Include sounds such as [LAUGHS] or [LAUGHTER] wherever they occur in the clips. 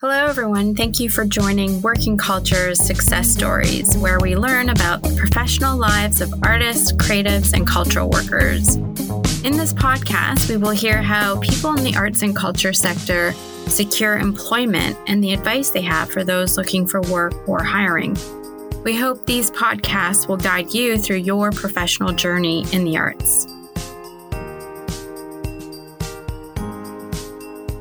Hello, everyone. Thank you for joining Working Cultures Success Stories, where we learn about the professional lives of artists, creatives, and cultural workers. In this podcast, we will hear how people in the arts and culture sector secure employment and the advice they have for those looking for work or hiring. We hope these podcasts will guide you through your professional journey in the arts.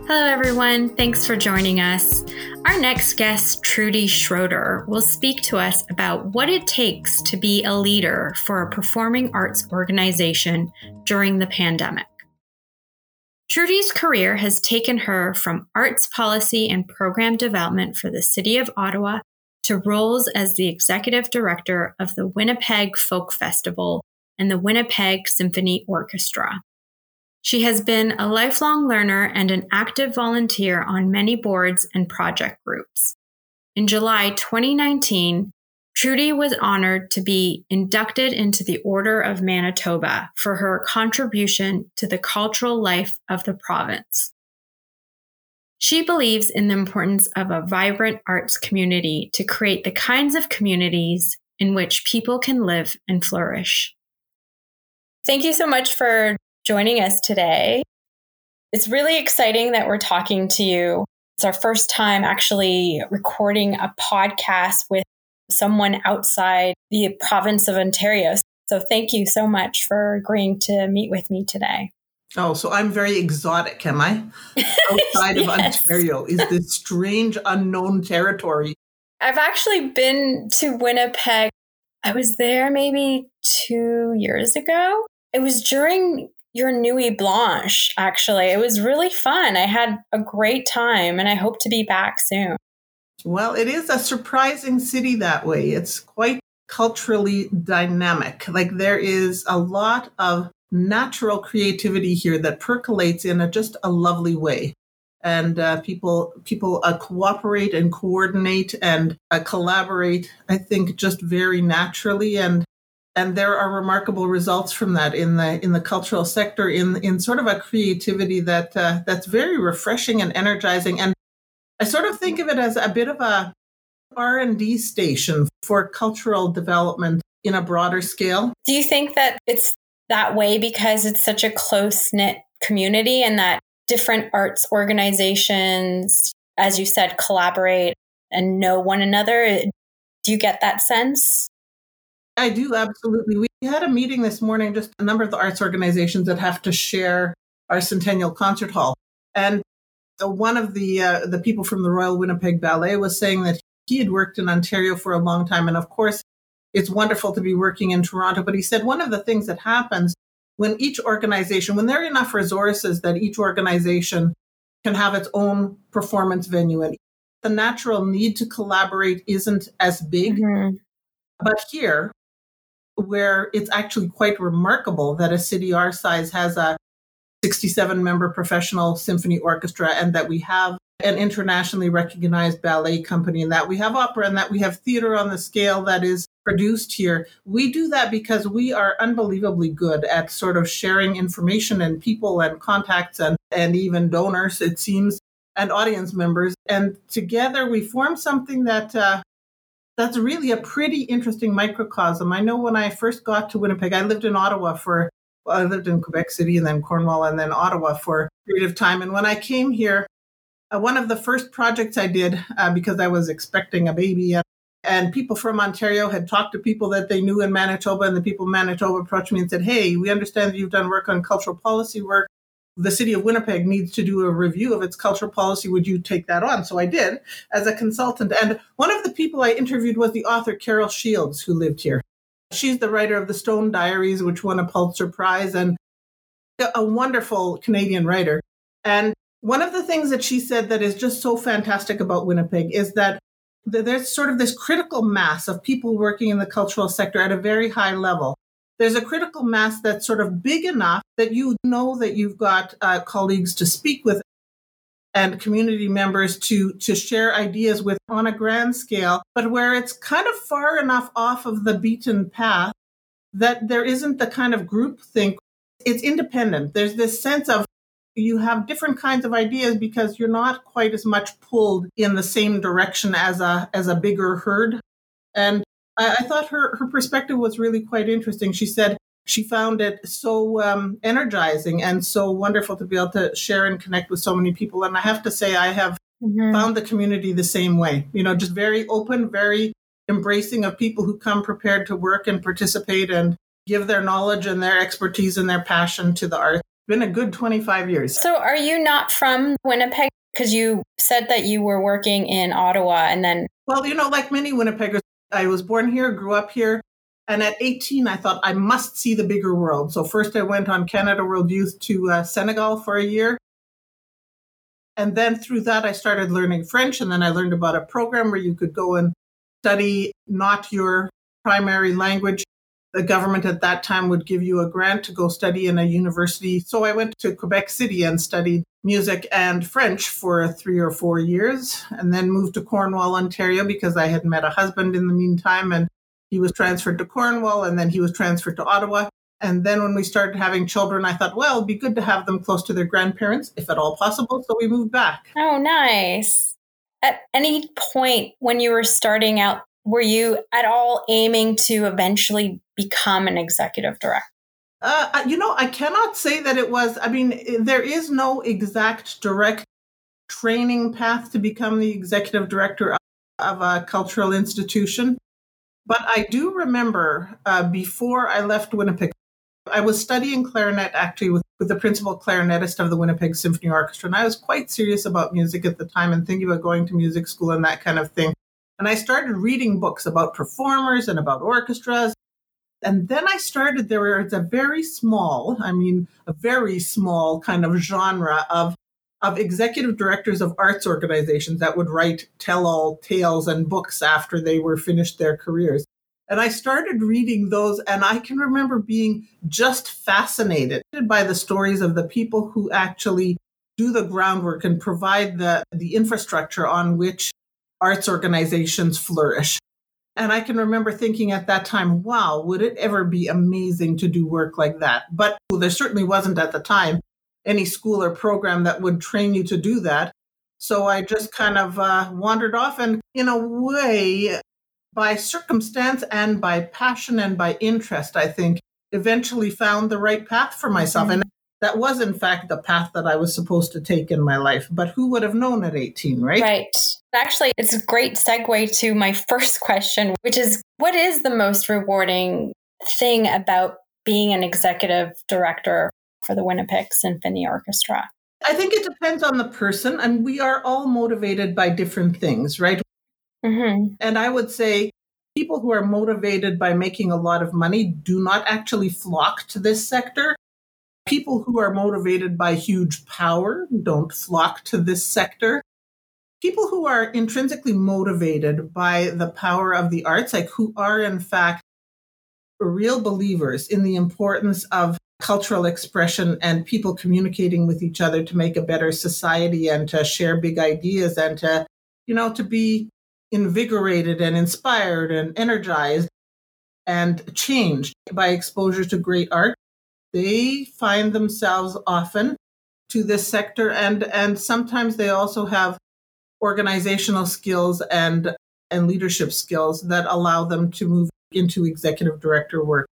Hello, everyone. Thanks for joining us. Our next guest, Trudy Schroeder, will speak to us about what it takes to be a leader for a performing arts organization during the pandemic. Trudy's career has taken her from arts policy and program development for the City of Ottawa to roles as the executive director of the Winnipeg Folk Festival and the Winnipeg Symphony Orchestra. She has been a lifelong learner and an active volunteer on many boards and project groups. In July 2019, Trudy was honored to be inducted into the Order of Manitoba for her contribution to the cultural life of the province. She believes in the importance of a vibrant arts community to create the kinds of communities in which people can live and flourish. Thank you so much for joining us today. It's really exciting that we're talking to you. It's our first time actually recording a podcast with someone outside the province of Ontario. So thank you so much for agreeing to meet with me today. Oh, so I'm very exotic, am I? [LAUGHS] Outside yes. of Ontario is this strange unknown territory. I've actually been to Winnipeg. I was there maybe two years ago. It was during your Nuit Blanche, actually. It was really fun. I had a great time and I hope to be back soon. Well, it is a surprising city that way. It's quite culturally dynamic. Like there is a lot of natural creativity here that percolates in a, just a lovely way. And uh, people people uh, cooperate and coordinate and uh, collaborate. I think just very naturally, and and there are remarkable results from that in the in the cultural sector in in sort of a creativity that uh, that's very refreshing and energizing. And i sort of think of it as a bit of a r&d station for cultural development in a broader scale. Do you think that it's that way because it's such a close knit community and that different arts organizations as you said collaborate and know one another? Do you get that sense I do absolutely. We had a meeting this morning, just a number of the arts organizations that have to share our Centennial Concert Hall, and one of the uh, the people from the Royal Winnipeg Ballet was saying that he had worked in Ontario for a long time, and of course, it's wonderful to be working in Toronto. But he said one of the things that happens when each organization, when there are enough resources that each organization can have its own performance venue, and the natural need to collaborate isn't as big. Mm-hmm. But here, where it's actually quite remarkable that a city our size has a 67 member professional symphony orchestra and that we have an internationally recognized ballet company and that we have opera and that we have theater on the scale that is produced here. We do that because we are unbelievably good at sort of sharing information and people and contacts and, and even donors, it seems, and audience members. And together we form something that uh, that's really a pretty interesting microcosm. I know when I first got to Winnipeg, I lived in Ottawa for, well, I lived in Quebec City and then Cornwall and then Ottawa for a period of time. And when I came here, uh, one of the first projects I did, uh, because I was expecting a baby, and, and people from Ontario had talked to people that they knew in Manitoba, and the people in Manitoba approached me and said, Hey, we understand that you've done work on cultural policy work the city of Winnipeg needs to do a review of its cultural policy. Would you take that on? So I did as a consultant. And one of the people I interviewed was the author Carol Shields, who lived here. She's the writer of the Stone Diaries, which won a Pulitzer Prize, and a wonderful Canadian writer. And one of the things that she said that is just so fantastic about Winnipeg is that there's sort of this critical mass of people working in the cultural sector at a very high level there's a critical mass that's sort of big enough that you know that you've got uh, colleagues to speak with and community members to to share ideas with on a grand scale but where it's kind of far enough off of the beaten path that there isn't the kind of group think it's independent there's this sense of you have different kinds of ideas because you're not quite as much pulled in the same direction as a as a bigger herd. And I, I thought her her perspective was really quite interesting. She said she found it so um, energizing and so wonderful to be able to share and connect with so many people. And I have to say, I have mm-hmm. found the community the same way. You know, just very open, very embracing of people who come prepared to work and participate and give their knowledge and their expertise and their passion to the art. It's been a good 25 years. So, are you not from Winnipeg? Because you said that you were working in Ottawa and then. Well, you know, like many Winnipeggers, I was born here, grew up here. And at 18, I thought I must see the bigger world. So, first I went on Canada World Youth to uh, Senegal for a year. And then through that, I started learning French. And then I learned about a program where you could go and study not your primary language. The government at that time would give you a grant to go study in a university. So I went to Quebec City and studied music and French for three or four years, and then moved to Cornwall, Ontario, because I had met a husband in the meantime. And he was transferred to Cornwall, and then he was transferred to Ottawa. And then when we started having children, I thought, well, it'd be good to have them close to their grandparents, if at all possible. So we moved back. Oh, nice. At any point when you were starting out, were you at all aiming to eventually become an executive director? Uh, you know, I cannot say that it was. I mean, there is no exact direct training path to become the executive director of, of a cultural institution. But I do remember uh, before I left Winnipeg, I was studying clarinet actually with, with the principal clarinetist of the Winnipeg Symphony Orchestra. And I was quite serious about music at the time and thinking about going to music school and that kind of thing. And I started reading books about performers and about orchestras. And then I started, there was a very small, I mean, a very small kind of genre of, of executive directors of arts organizations that would write tell all tales and books after they were finished their careers. And I started reading those, and I can remember being just fascinated by the stories of the people who actually do the groundwork and provide the, the infrastructure on which arts organizations flourish. And I can remember thinking at that time, wow, would it ever be amazing to do work like that? But there certainly wasn't at the time any school or program that would train you to do that. So I just kind of uh, wandered off and, in a way, by circumstance and by passion and by interest, I think, eventually found the right path for myself. Mm-hmm. And that was, in fact, the path that I was supposed to take in my life. But who would have known at 18, right? Right. Actually, it's a great segue to my [LAUGHS] first question, which is what is the most rewarding thing about being an executive director for the Winnipeg Symphony Orchestra? I think it depends on the person, and we are all motivated by different things, right? Mm-hmm. And I would say people who are motivated by making a lot of money do not actually flock to this sector. People who are motivated by huge power don't flock to this sector. People who are intrinsically motivated by the power of the arts, like who are in fact real believers in the importance of cultural expression and people communicating with each other to make a better society and to share big ideas and to, you know, to be invigorated and inspired and energized and changed by exposure to great art, they find themselves often to this sector and and sometimes they also have organizational skills and and leadership skills that allow them to move into executive director work.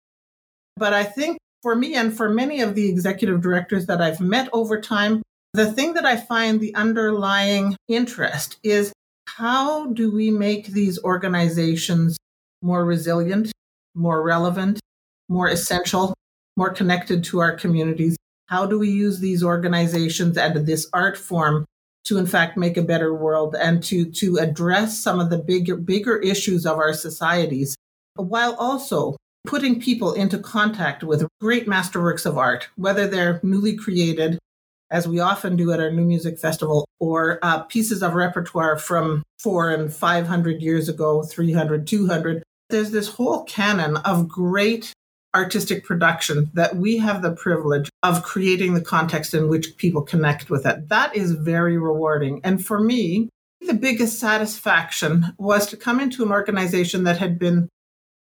But I think for me and for many of the executive directors that I've met over time, the thing that I find the underlying interest is how do we make these organizations more resilient, more relevant, more essential, more connected to our communities? How do we use these organizations and this art form to in fact make a better world and to to address some of the bigger bigger issues of our societies while also putting people into contact with great masterworks of art whether they're newly created as we often do at our New Music Festival, or uh, pieces of repertoire from four and 500 years ago, 300, 200. There's this whole canon of great artistic production that we have the privilege of creating the context in which people connect with it. That is very rewarding. And for me, the biggest satisfaction was to come into an organization that had been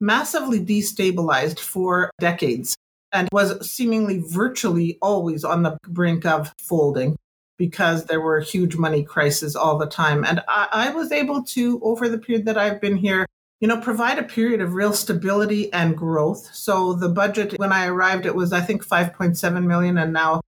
massively destabilized for decades and was seemingly virtually always on the brink of folding because there were huge money crises all the time. And I, I, was able to, over the period that I've been here, you know, provide a period of real stability and growth. So the budget, when I arrived, it was, I think, 5.7 million. And now,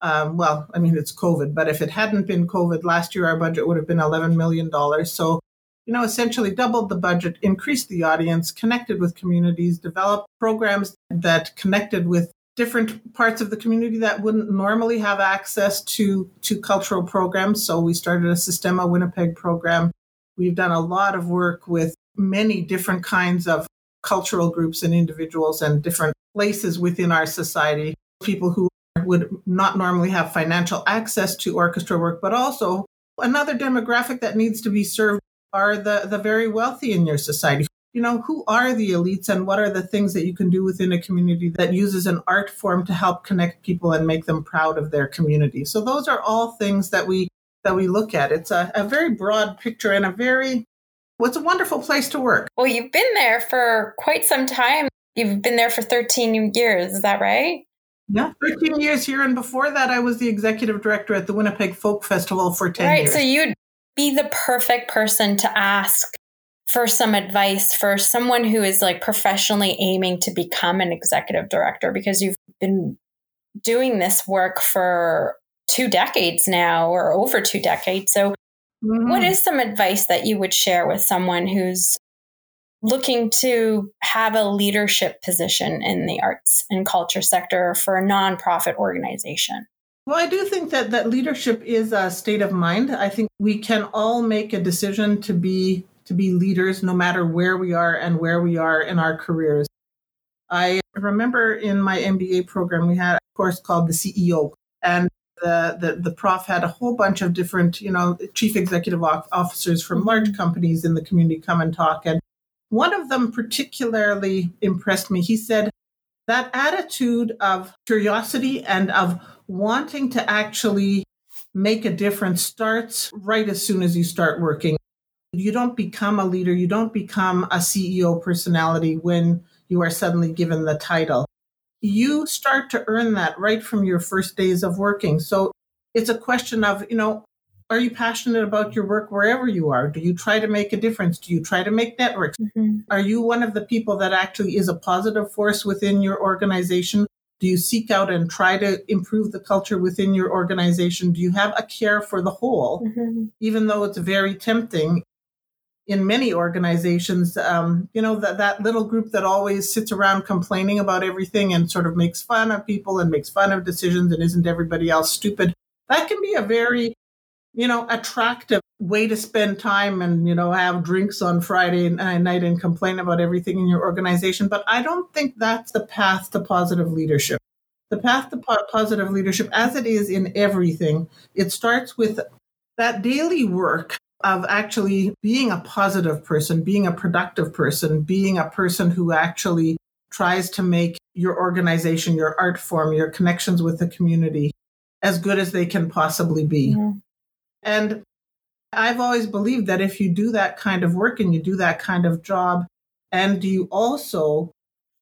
um, well, I mean, it's COVID, but if it hadn't been COVID, last year our budget would have been $11 million. So you know, essentially doubled the budget, increased the audience, connected with communities, developed programs that connected with different parts of the community that wouldn't normally have access to to cultural programs. So we started a Sistema Winnipeg program. We've done a lot of work with many different kinds of cultural groups and individuals and different places within our society, people who would not normally have financial access to orchestra work, but also another demographic that needs to be served are the, the very wealthy in your society. You know, who are the elites and what are the things that you can do within a community that uses an art form to help connect people and make them proud of their community? So those are all things that we that we look at. It's a, a very broad picture and a very what's a wonderful place to work. Well, you've been there for quite some time. You've been there for 13 years, is that right? Yeah, 13 years here. And before that, I was the executive director at the Winnipeg Folk Festival for 10 right, years. So you'd be the perfect person to ask for some advice for someone who is like professionally aiming to become an executive director because you've been doing this work for two decades now or over two decades. So, mm-hmm. what is some advice that you would share with someone who's looking to have a leadership position in the arts and culture sector for a nonprofit organization? Well, I do think that that leadership is a state of mind. I think we can all make a decision to be to be leaders no matter where we are and where we are in our careers. I remember in my MBA program we had a course called the CEO and the, the, the prof had a whole bunch of different, you know, chief executive officers from mm-hmm. large companies in the community come and talk. And one of them particularly impressed me. He said, that attitude of curiosity and of wanting to actually make a difference starts right as soon as you start working. You don't become a leader, you don't become a CEO personality when you are suddenly given the title. You start to earn that right from your first days of working. So it's a question of, you know, are you passionate about your work wherever you are? Do you try to make a difference? Do you try to make networks? Mm-hmm. Are you one of the people that actually is a positive force within your organization? Do you seek out and try to improve the culture within your organization? Do you have a care for the whole? Mm-hmm. Even though it's very tempting in many organizations, um, you know, that, that little group that always sits around complaining about everything and sort of makes fun of people and makes fun of decisions and isn't everybody else stupid. That can be a very you know, attractive way to spend time and, you know, have drinks on Friday night and complain about everything in your organization. But I don't think that's the path to positive leadership. The path to po- positive leadership, as it is in everything, it starts with that daily work of actually being a positive person, being a productive person, being a person who actually tries to make your organization, your art form, your connections with the community as good as they can possibly be. Mm-hmm. And I've always believed that if you do that kind of work and you do that kind of job, and you also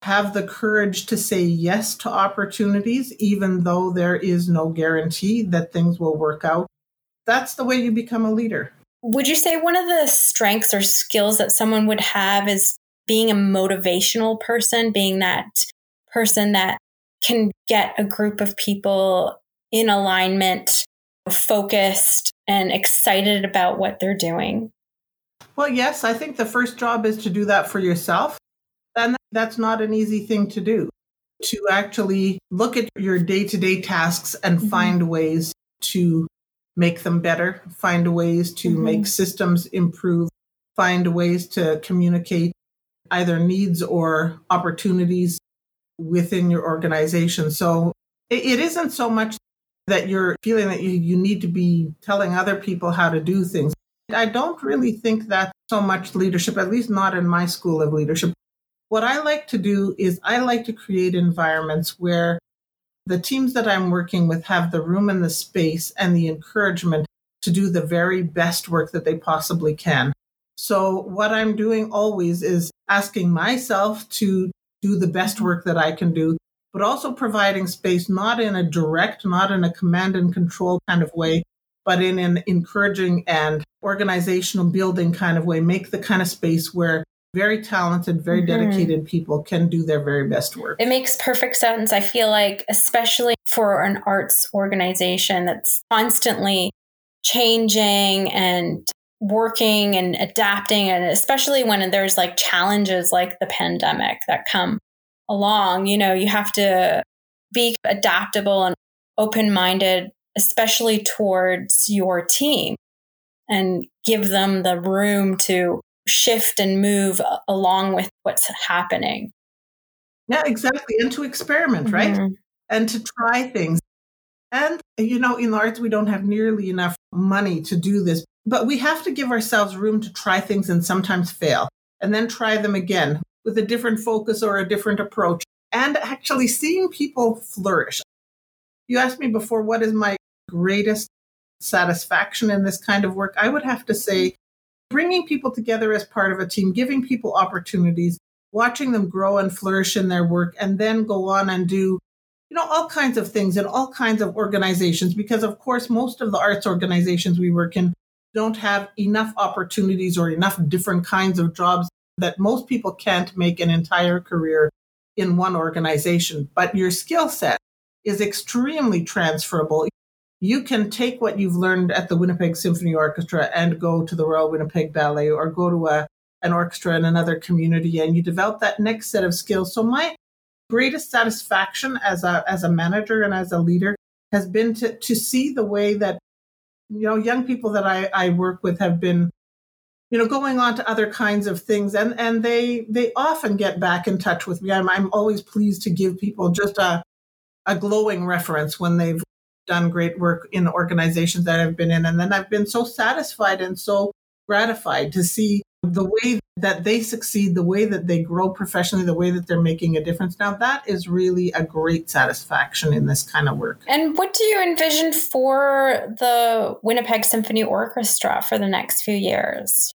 have the courage to say yes to opportunities, even though there is no guarantee that things will work out, that's the way you become a leader. Would you say one of the strengths or skills that someone would have is being a motivational person, being that person that can get a group of people in alignment, focused, and excited about what they're doing? Well, yes, I think the first job is to do that for yourself. And that's not an easy thing to do. To actually look at your day to day tasks and mm-hmm. find ways to make them better, find ways to mm-hmm. make systems improve, find ways to communicate either needs or opportunities within your organization. So it isn't so much that you're feeling that you, you need to be telling other people how to do things. I don't really think that's so much leadership, at least not in my school of leadership. What I like to do is I like to create environments where the teams that I'm working with have the room and the space and the encouragement to do the very best work that they possibly can. So, what I'm doing always is asking myself to do the best work that I can do but also providing space not in a direct, not in a command and control kind of way, but in an encouraging and organizational building kind of way, make the kind of space where very talented, very mm-hmm. dedicated people can do their very best work. It makes perfect sense. I feel like, especially for an arts organization that's constantly changing and working and adapting, and especially when there's like challenges like the pandemic that come along, you know, you have to be adaptable and open minded, especially towards your team and give them the room to shift and move along with what's happening. Yeah, exactly. And to experiment, mm-hmm. right? And to try things. And, you know, in the arts, we don't have nearly enough money to do this, but we have to give ourselves room to try things and sometimes fail and then try them again with a different focus or a different approach and actually seeing people flourish. You asked me before, what is my greatest satisfaction in this kind of work? I would have to say bringing people together as part of a team, giving people opportunities, watching them grow and flourish in their work, and then go on and do, you know, all kinds of things in all kinds of organizations. Because, of course, most of the arts organizations we work in don't have enough opportunities or enough different kinds of jobs that most people can't make an entire career in one organization. But your skill set is extremely transferable you can take what you've learned at the Winnipeg Symphony Orchestra and go to the Royal Winnipeg Ballet or go to a, an orchestra in another community and you develop that next set of skills. So my greatest satisfaction as a as a manager and as a leader has been to to see the way that you know young people that I, I work with have been you know going on to other kinds of things and and they they often get back in touch with me i'm, I'm always pleased to give people just a a glowing reference when they've done great work in organizations that I've been in. And then I've been so satisfied and so gratified to see the way that they succeed, the way that they grow professionally, the way that they're making a difference. Now, that is really a great satisfaction in this kind of work. And what do you envision for the Winnipeg Symphony Orchestra for the next few years?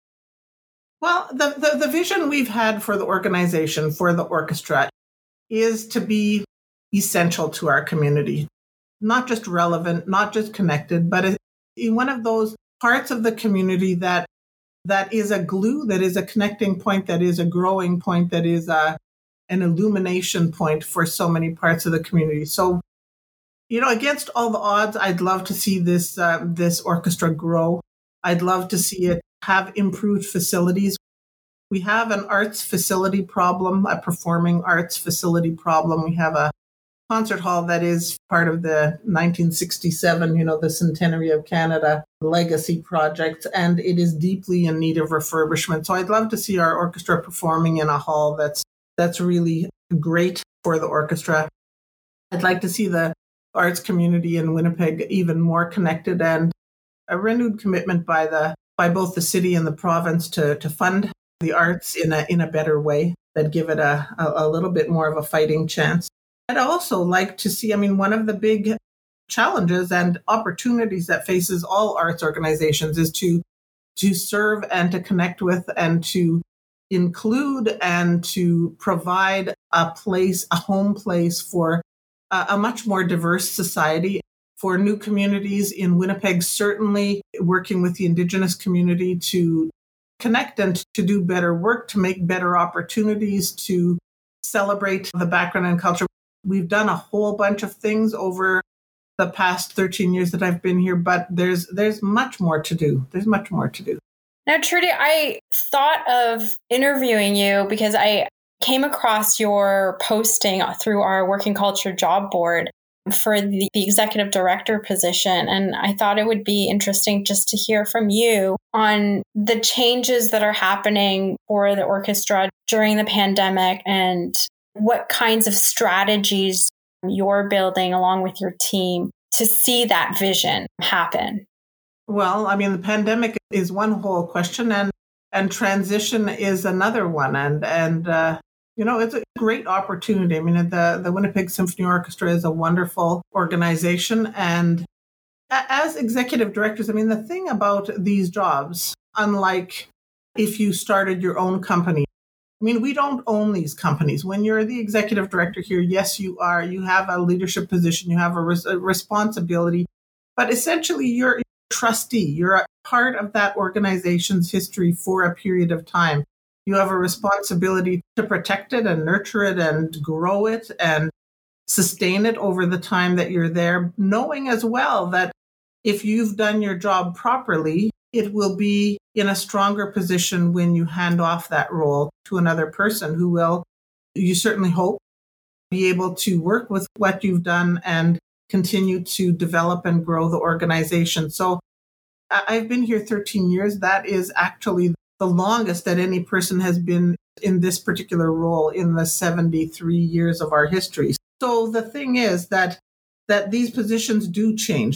Well, the, the, the vision we've had for the organization, for the orchestra, is to be essential to our community, not just relevant, not just connected, but in one of those parts of the community that that is a glue, that is a connecting point, that is a growing point, that is a an illumination point for so many parts of the community. So, you know, against all the odds, I'd love to see this uh, this orchestra grow. I'd love to see it have improved facilities. We have an arts facility problem, a performing arts facility problem. We have a concert hall that is part of the 1967, you know, the centenary of Canada legacy project, and it is deeply in need of refurbishment. So I'd love to see our orchestra performing in a hall that's that's really great for the orchestra. I'd like to see the arts community in Winnipeg even more connected and a renewed commitment by the by both the city and the province to to fund the arts in a in a better way that give it a, a, a little bit more of a fighting chance. I'd also like to see, I mean, one of the big challenges and opportunities that faces all arts organizations is to to serve and to connect with and to include and to provide a place, a home place for a, a much more diverse society for new communities in Winnipeg, certainly working with the Indigenous community to connect and to do better work, to make better opportunities, to celebrate the background and culture We've done a whole bunch of things over the past 13 years that I've been here, but there's there's much more to do. There's much more to do. Now, Trudy, I thought of interviewing you because I came across your posting through our working culture job board for the, the, executive director position. And I thought it would be interesting just to hear from you on the changes that are happening for the orchestra during the pandemic and what kinds of strategies you're building along with your team to see that vision happen? Well, I mean, the pandemic is one whole question, and and transition is another one, and and uh, you know, it's a great opportunity. I mean, the the Winnipeg Symphony Orchestra is a wonderful organization, and as executive directors, I mean, the thing about these jobs, unlike if you started your own company mean, we don't own these companies. When you're the executive director here, yes, you are. You have a leadership position, you have a, res- a responsibility, but essentially you're a trustee. You're a part of that organization's history for a period of time. You have a responsibility to protect it and nurture it and grow it and sustain it over the time that you're there, knowing as well that if you've done your job properly, it will be in a stronger position when you hand off that role to another person who will, you certainly hope, be able to work with what you've done and continue to develop and grow the organization. So I've been here 13 years. That is actually the longest that any person has been in this particular role in the 73 years of our history. So the thing is that that these positions do change.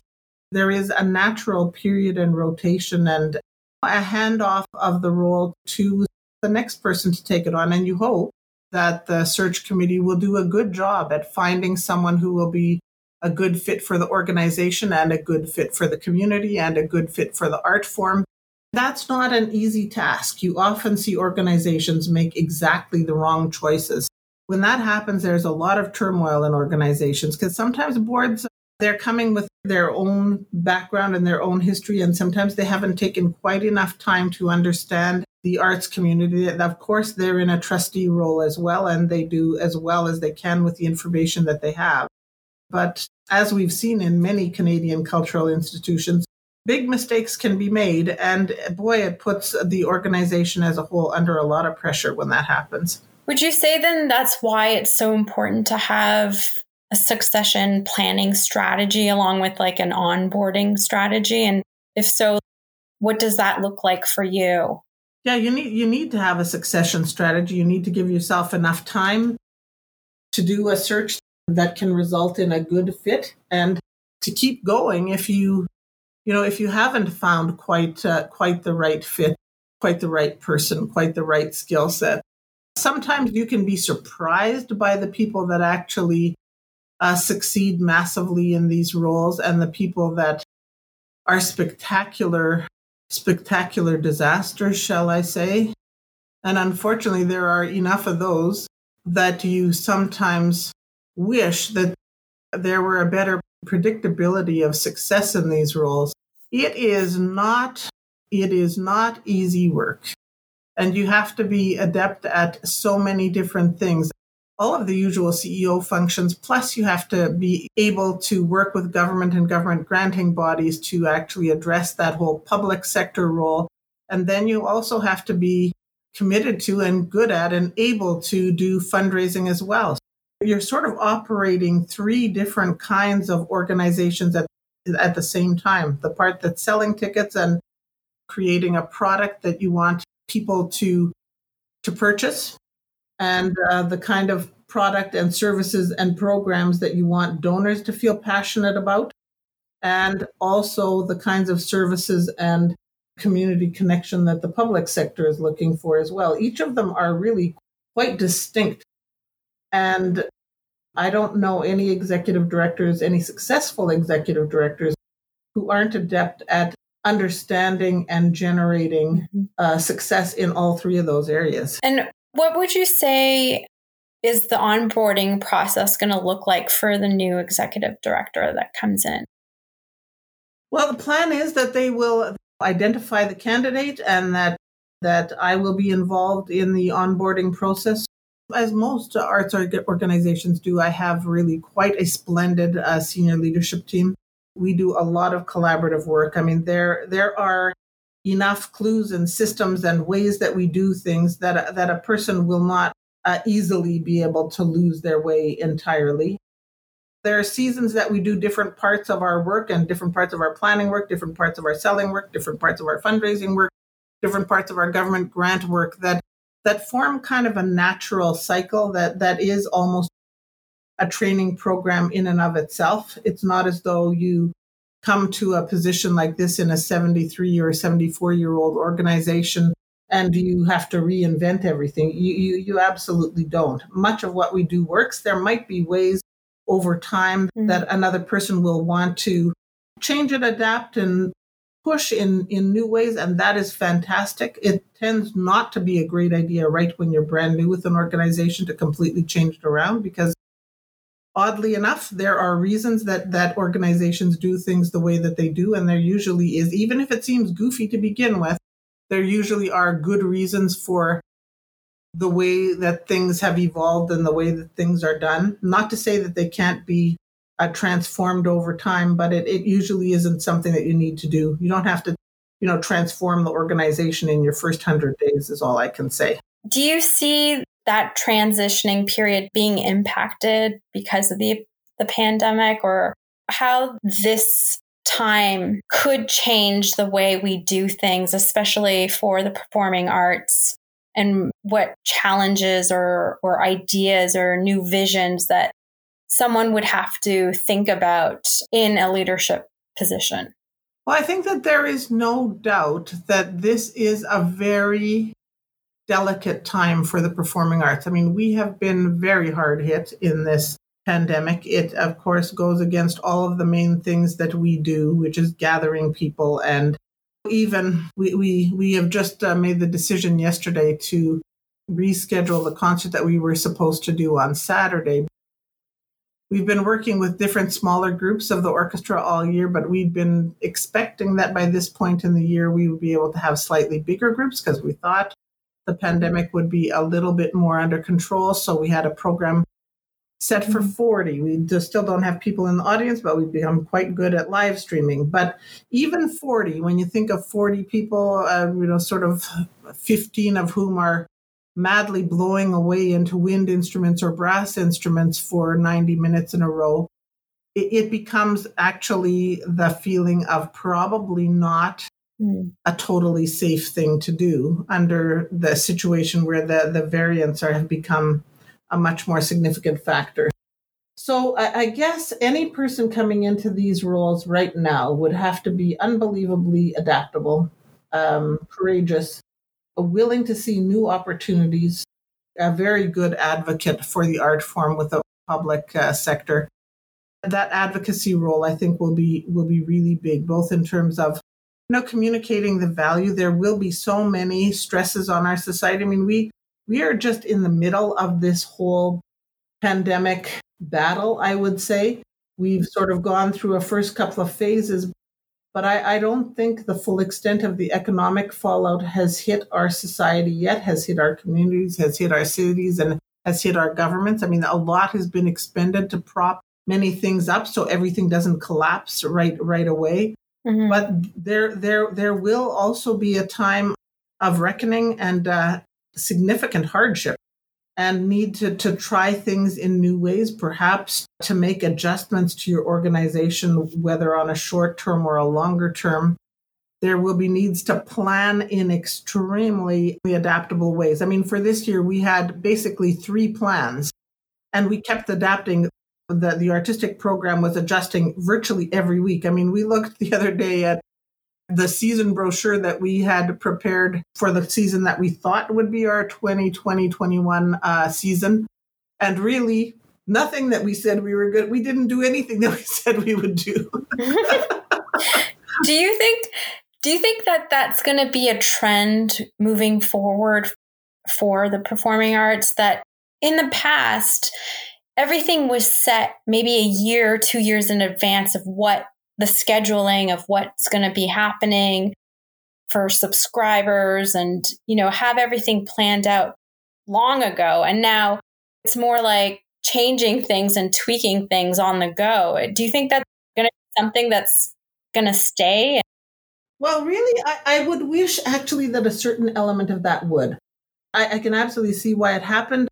There is a natural period and rotation and a handoff of the role to the next person to take it on. And you hope that the search committee will do a good job at finding someone who will be a good fit for the organization and a good fit for the community and a good fit for the art form. That's not an easy task. You often see organizations make exactly the wrong choices. When that happens, there's a lot of turmoil in organizations because sometimes boards they're coming with their own background and their own history, and sometimes they haven't taken quite enough time to understand the arts community. And Of course, they're in a trustee role as well, and they do as well as they can with the information that they have. But as we've seen in many Canadian cultural institutions, big mistakes can be made. And boy, it puts the organization as a whole under a lot of pressure when that happens. Would you say then that's why it's so important to have a succession planning strategy along with like an onboarding strategy? And if so, what does that look like for you? Yeah, you need you need to have a succession strategy. You need to give yourself enough time to do a search that can result in a good fit and to keep going if you you know if you haven't found quite uh, quite the right fit, quite the right person, quite the right skill set. Sometimes you can be surprised by the people that actually uh, succeed massively in these roles and the people that are spectacular, spectacular disasters, shall I say. And unfortunately, there are enough of those that you sometimes wish that there were a better predictability of success in these roles. It is not, it is not easy work. And you have to be adept at so many different things all of the usual CEO functions. Plus, you have to be able to work with government and government granting bodies to actually address that whole public sector role. And then you also have to be committed to and good at and able to do fundraising as well. You're sort of operating three different kinds of organizations at, at the same time the part that's selling tickets and creating a product that you want people to to purchase and uh, the kind of product and services and programs that you want donors to feel passionate about, and also the kinds of services and community connection that the public sector is looking for as well. Each of them are really quite distinct. And I don't know any executive directors, any successful executive directors who aren't adept at understanding and generating mm-hmm. uh, success in all three of those areas. And what would you say is the onboarding process going to look like for the new executive director that comes in? Well, the plan is that they will identify the candidate and that that I will be involved in the onboarding process. As most arts organizations do, I have really quite a splendid uh, senior leadership team. We do a lot of collaborative work. I mean, there there are enough clues and systems and ways that we do things that that a person will not uh, easily be able to lose their way entirely. There are seasons that we do different parts of our work and different parts of our planning work, different parts of our selling work, different parts of our fundraising work, different parts of our government grant work that that form kind of a natural cycle that that is almost a training program in and of itself. It's not as though you come to a position like this in a 73 or 74 year old organization and you have to reinvent everything. You, you, you absolutely don't. Much of what we do works. There might be ways over time mm-hmm. that another person will want to change it, adapt, and push in in new ways and that is fantastic it tends not to be a great idea right when you're brand new with an organization to completely change it around because oddly enough there are reasons that that organizations do things the way that they do and there usually is even if it seems goofy to begin with there usually are good reasons for the way that things have evolved and the way that things are done not to say that they can't be uh, transformed over time, but it, it usually isn't something that you need to do. You don't have to, you know, transform the organization in your first hundred days. Is all I can say. Do you see that transitioning period being impacted because of the the pandemic, or how this time could change the way we do things, especially for the performing arts? And what challenges or, or ideas or new visions that someone would have to think about in a leadership position? Well, I think that there is no doubt that this is a very delicate time for the performing arts. I mean, we have been very hard hit in this pandemic. It, of course, goes against all of the main things that we do, which is gathering people. And even we, we, we have just uh, made the decision yesterday to reschedule the concert that we were supposed to do on Saturday We've been working with different smaller groups of the orchestra all year, but we've been expecting that by this point in the year we would be able to have slightly bigger groups because we thought the pandemic would be a little bit more under control. So we had a program set for mm-hmm. 40. We just still don't have people in the audience, but we've become quite good at live streaming. But even 40, when you think of 40 people, uh, you know, sort of 15 of whom are madly blowing away into wind instruments or brass instruments for 90 minutes in a row, it, it becomes actually the feeling of probably not mm. a totally safe thing to do under the situation where the, the variants are, have become a much more significant factor. So I, I guess any person coming into these roles right now would have to be unbelievably adaptable, um, courageous, willing to see new opportunities, a very good advocate for the art form with the public uh, sector. That advocacy role, I think, will be will be really big, both in terms of you know communicating the value. There will be so many stresses on our society. I mean, we we are just in the middle of this whole pandemic battle. I would say we've sort of gone through a first couple of phases, but I, I, don't think the full extent of the economic fallout has hit our society yet, has hit our communities, has hit our cities, and has hit our governments. I mean, a lot has been expended to prop many things up so everything doesn't collapse right right away. Mm-hmm. But there there there will also be a time of reckoning and uh, significant hardship and need to, to try things in new ways, perhaps to make adjustments to your organization, whether on a short term or a longer term. There will be needs to plan in extremely adaptable ways. I mean, for this year, we had basically three plans and we kept adapting. The, the artistic program was adjusting virtually every week. I mean, we looked the other day at the season brochure that we had prepared for the season that we thought would be our 2020 21 uh, season. And really, nothing that we said we were good. We didn't do anything [LAUGHS] that we said we would do. [LAUGHS] do you think? Do you think that that's going to be a trend moving forward for the performing arts? That in the past, everything was set maybe a year, two years in advance of what the scheduling of what's going to be happening for subscribers and, you know, have everything planned out long ago. And now it's more like changing things and tweaking things on the go. Do you think that's going to be something that's going to stay? Well, really, I, I, would wish actually that a certain element of that would. I, I can absolutely see why it happened.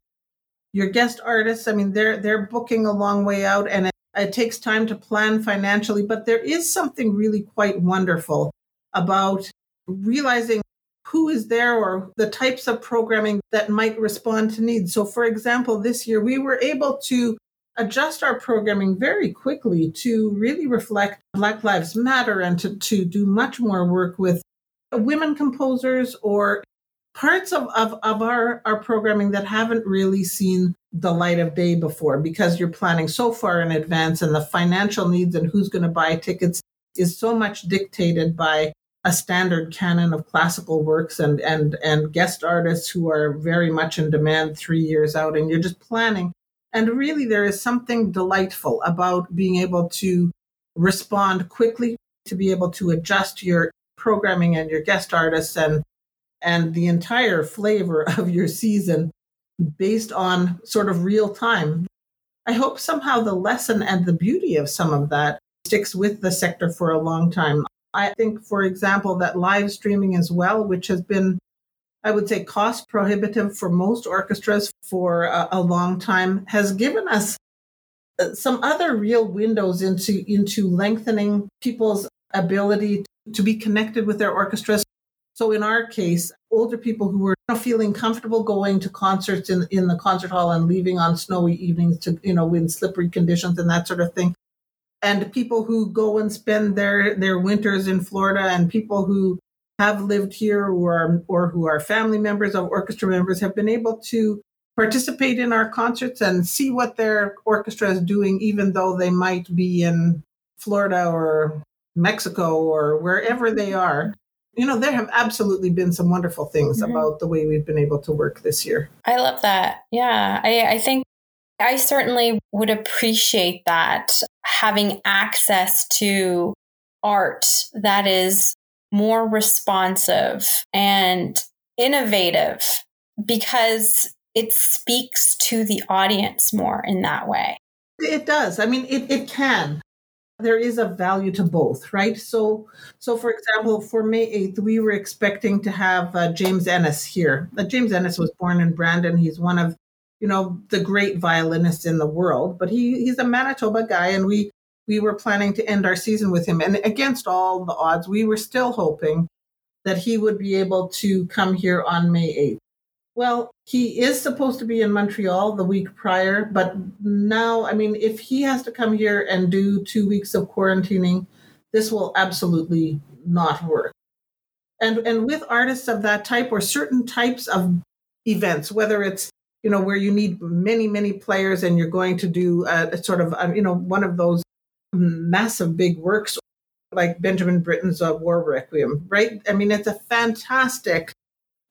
Your guest artists, I mean, they're they're booking a long way out, and it takes time to plan financially, but there is something really quite wonderful about realizing who is there or the types of programming that might respond to needs. So, for example, this year we were able to adjust our programming very quickly to really reflect Black Lives Matter and to, to do much more work with women composers or parts of, of, of our, our programming that haven't really seen the light of day before because you're planning so far in advance and the financial needs and who's going to buy tickets is so much dictated by a standard canon of classical works and and and guest artists who are very much in demand 3 years out and you're just planning. And really there is something delightful about being able to respond quickly to be able to adjust your programming and your guest artists and and the entire flavor [LAUGHS] of your season based on sort of real time. I hope somehow the lesson and the beauty of some of that sticks with the sector for a long time. I think, for example, that live streaming as well, which has been, I would say, cost prohibitive for most orchestras for a, a long time, has given us uh, some other real windows into into lengthening people's ability to be connected with their orchestras. So in our case, older people who were feeling comfortable going to concerts in, in the concert hall and leaving on snowy evenings to, you know, in slippery conditions and that sort of thing. And people who go and spend their, their winters in Florida and people who have lived here or, or who are family members of orchestra members have been able to participate in our concerts and see what their orchestra is doing, even though they might be in Florida or Mexico or wherever they are. You know, there have absolutely been some wonderful things mm-hmm. about the way we've been able to work this year. I love that. Yeah. I, I think I certainly would appreciate that having access to art that is more responsive and innovative because it speaks to the audience more in that way. It does. I mean, it, it can there is a value to both, right? So, so for example, for May 8th, we were expecting to have uh, James Ehnes here. Uh, James Ehnes was born in Brandon. He's one of, you know, the great violinists in the world, but he he's a Manitoba guy, and we we were planning to end our season with him. And against all the odds, we were still hoping that he would be able to come here on May 8th. Well, he is supposed to be in Montreal the week prior, but now, I mean, if he has to come here and do two weeks of quarantining, this will absolutely not work. And and with artists of that type or certain types of events, whether it's you know where you need many many players and you're going to do a, a sort of a, you know one of those massive big works like Benjamin Britten's uh, War Requiem, right? I mean, it's a fantastic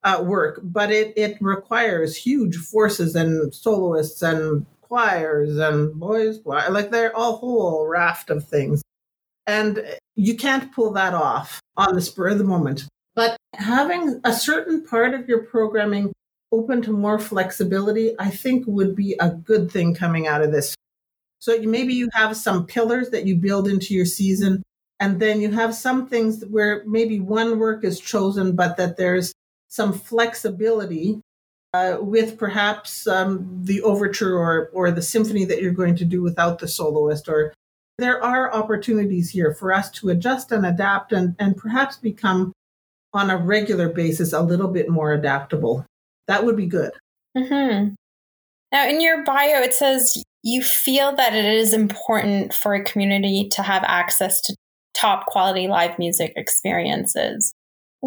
uh, work, but it, it requires huge forces and soloists and choirs and boys choir. Like they're a whole raft of things. And you can't pull that off on the spur of the moment. But having a certain part of your programming open to more flexibility, I think would be a good thing coming out of this. So you, maybe you have some pillars that you build into your season, and then you have some things where maybe one work is chosen, but that there's some flexibility uh, with perhaps um, the overture or, or the symphony that you're going to do without the soloist or there are opportunities here for us to adjust and adapt and, and perhaps become on a regular basis a little bit more adaptable. That would be good. Mm-hmm. now in your bio it says you feel that it is important for a community to have access to top quality live music experiences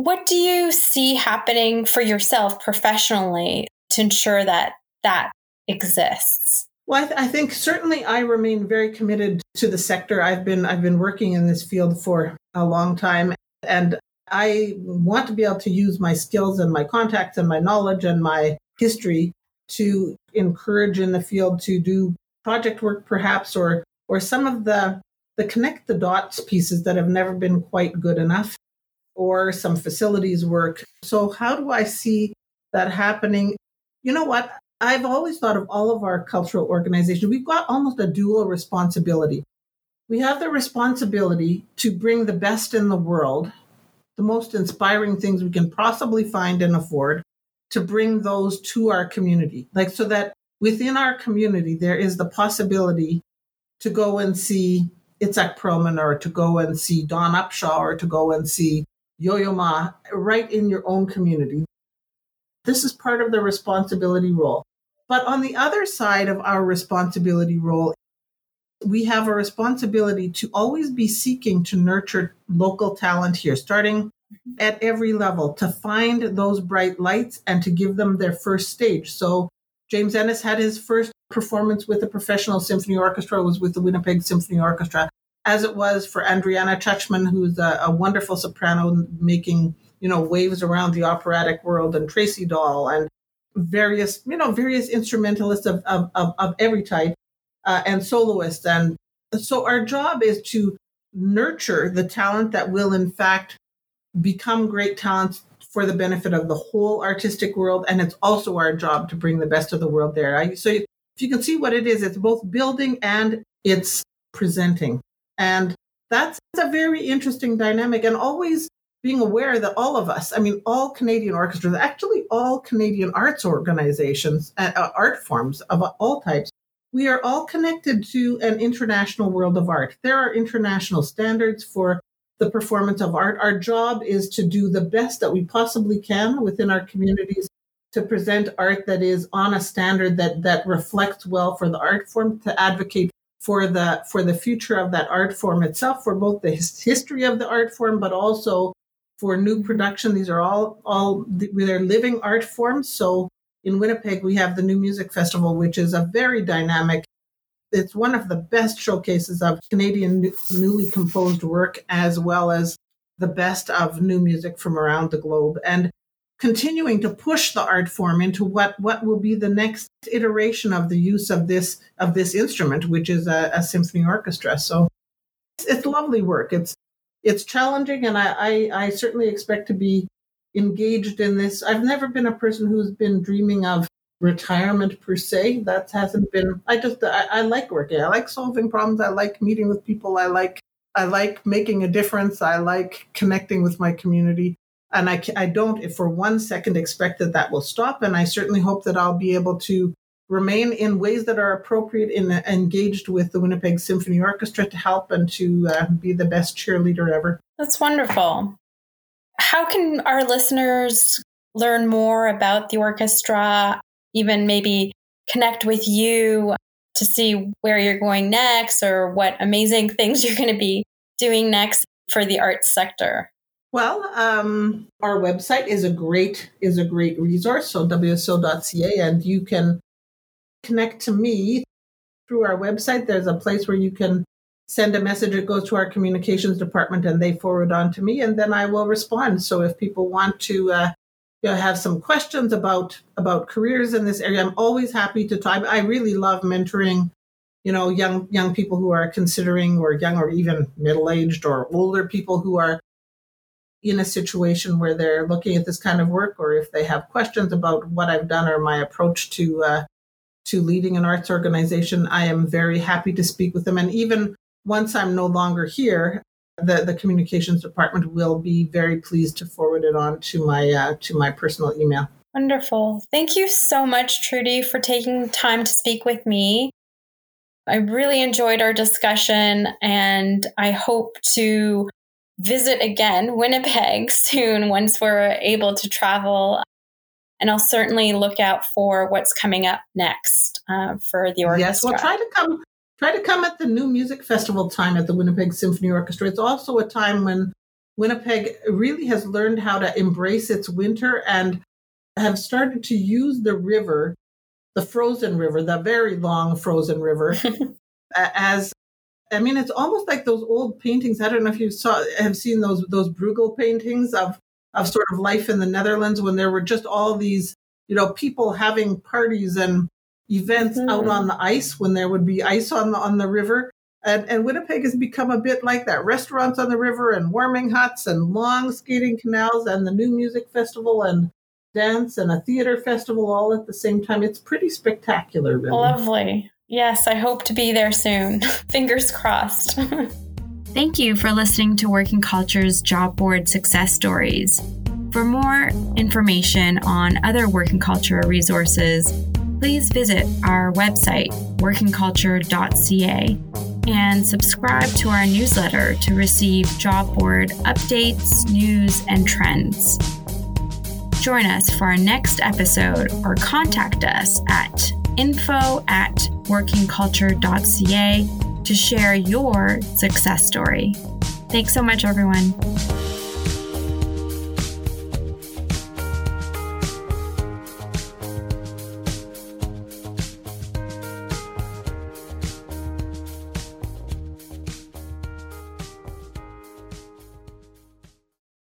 what do you see happening for yourself professionally to ensure that that exists? Well, I, th- I, think certainly I remain very committed to the sector. I've been I've been working in this field for a long time, and I want to be able to use my skills and my contacts and my knowledge and my history to encourage in the field to do project work, perhaps, or or some of the the connect the dots pieces that have never been quite good enough or some facilities work. So, how do I see that happening? You know what? I've always thought of all of our cultural organizations, we've got almost a dual responsibility. We have the responsibility to bring the best in the world, the most inspiring things we can possibly find and afford, to bring those to our community. Like, so that within our community, there is the possibility to go and see Itzhak Perlman or to go and see Dawn Upshaw or to go and see Yo-Yo Ma right in your own community. This is part of the responsibility role. But on the other side of our responsibility role, we have a responsibility to always be seeking to nurture local talent here, starting mm-hmm. at every level, to find those bright lights and to give them their first stage. So James Ehnes had his first performance with the professional symphony orchestra, it was with the Winnipeg Symphony Orchestra. As it was for Andriana Chuchman, who's a, a wonderful soprano making, you know, waves around the operatic world, and Tracy Dahl, and various, you know, various instrumentalists of, of, of, of every type, uh, and soloists. And so our job is to nurture the talent that will, in fact, become great talents for the benefit of the whole artistic world. And it's also our job to bring the best of the world there. I, so if you can see what it is, it's both building and it's presenting. And that's a very interesting dynamic and always being aware that all of us, I mean, all Canadian orchestras, actually all Canadian arts organizations, uh, uh art forms of all types, we are all connected to an international world of art. There are international standards for the performance of art. Our job is to do the best that we possibly can within our communities to present art that is on a standard that that reflects well for the art form, to advocate for the for the future of that art form itself, for both the history of the art form, but also for new production. These are all all they're living art forms. So in Winnipeg, we have the New Music Festival, which is a very dynamic it's one of the best showcases of Canadian newly composed work, as well as the best of new music from around the globe. And continuing to push the art form into what, what will be the next iteration of the use of this of this instrument, which is a, a symphony orchestra. So it's, it's, lovely work. It's it's challenging, and I, I, I certainly expect to be engaged in this. I've never been a person who's been dreaming of retirement per se. That hasn't been. I just I, I, like working. I like solving problems. I like meeting with people. I like I like making a difference. I like connecting with my community. And I I don't for one second expect that that will stop. And I certainly hope that I'll be able to remain in ways that are appropriate in engaged with the Winnipeg Symphony Orchestra to help and to uh, be the best cheerleader ever. That's wonderful. How can our listeners learn more about the orchestra even maybe connect with you to see where you're going next or what amazing [LAUGHS] things you're going to be doing next for the arts sector? Well, um, our website is a great is a great resource. So wso.ca, and you can connect to me through our website. There's a place where you can send a message. It goes to our communications department, and they forward on to me, and then I will respond. So if people want to uh, you know, have some questions about about careers in this area, I'm always happy to talk. I really love mentoring, you know, young young people who are considering or young or even middle aged or older people who are in a situation where they're looking at this kind of work, or if they have questions about what I've done or my approach to uh, to leading an arts organization, I am very happy to speak with them. And even once I'm no longer here, the, the communications department will be very pleased to forward it on to my uh, to my personal email. Wonderful. Thank you so much, Trudy, for taking time to speak with me. I really enjoyed our discussion and I hope to visit again Winnipeg [LAUGHS] soon once we're able to travel. And I'll certainly look out for what's coming up next uh, for the orchestra. Yes, we'll try to come Try to come at the new music festival time at the Winnipeg Symphony Orchestra. It's also a time when Winnipeg really has learned how to embrace its winter and have started to use the river, the frozen river, the very long frozen river, [LAUGHS] as I mean, it's almost like those old paintings. I don't know if you saw have seen those those Bruegel paintings of of sort of life in the Netherlands when there were just all these, you know, people having parties and events mm-hmm. out on the ice when there would be ice on the on the river. And, and Winnipeg has become a bit like that. Restaurants on the river and warming huts and long skating canals and the new music festival and dance and a theater festival all at the same time. It's pretty spectacular, really. Lovely. Yes, I hope to be there soon. [LAUGHS] Fingers crossed. [LAUGHS] Thank you for listening to Working Culture's Job Board Success Stories. For more information on other working culture resources, please visit our website, workingculture.ca, and subscribe to our newsletter to receive job board updates, news, and trends. Join us for our next episode or contact us at info at workingculture.ca to share your success story. Thanks so much, everyone.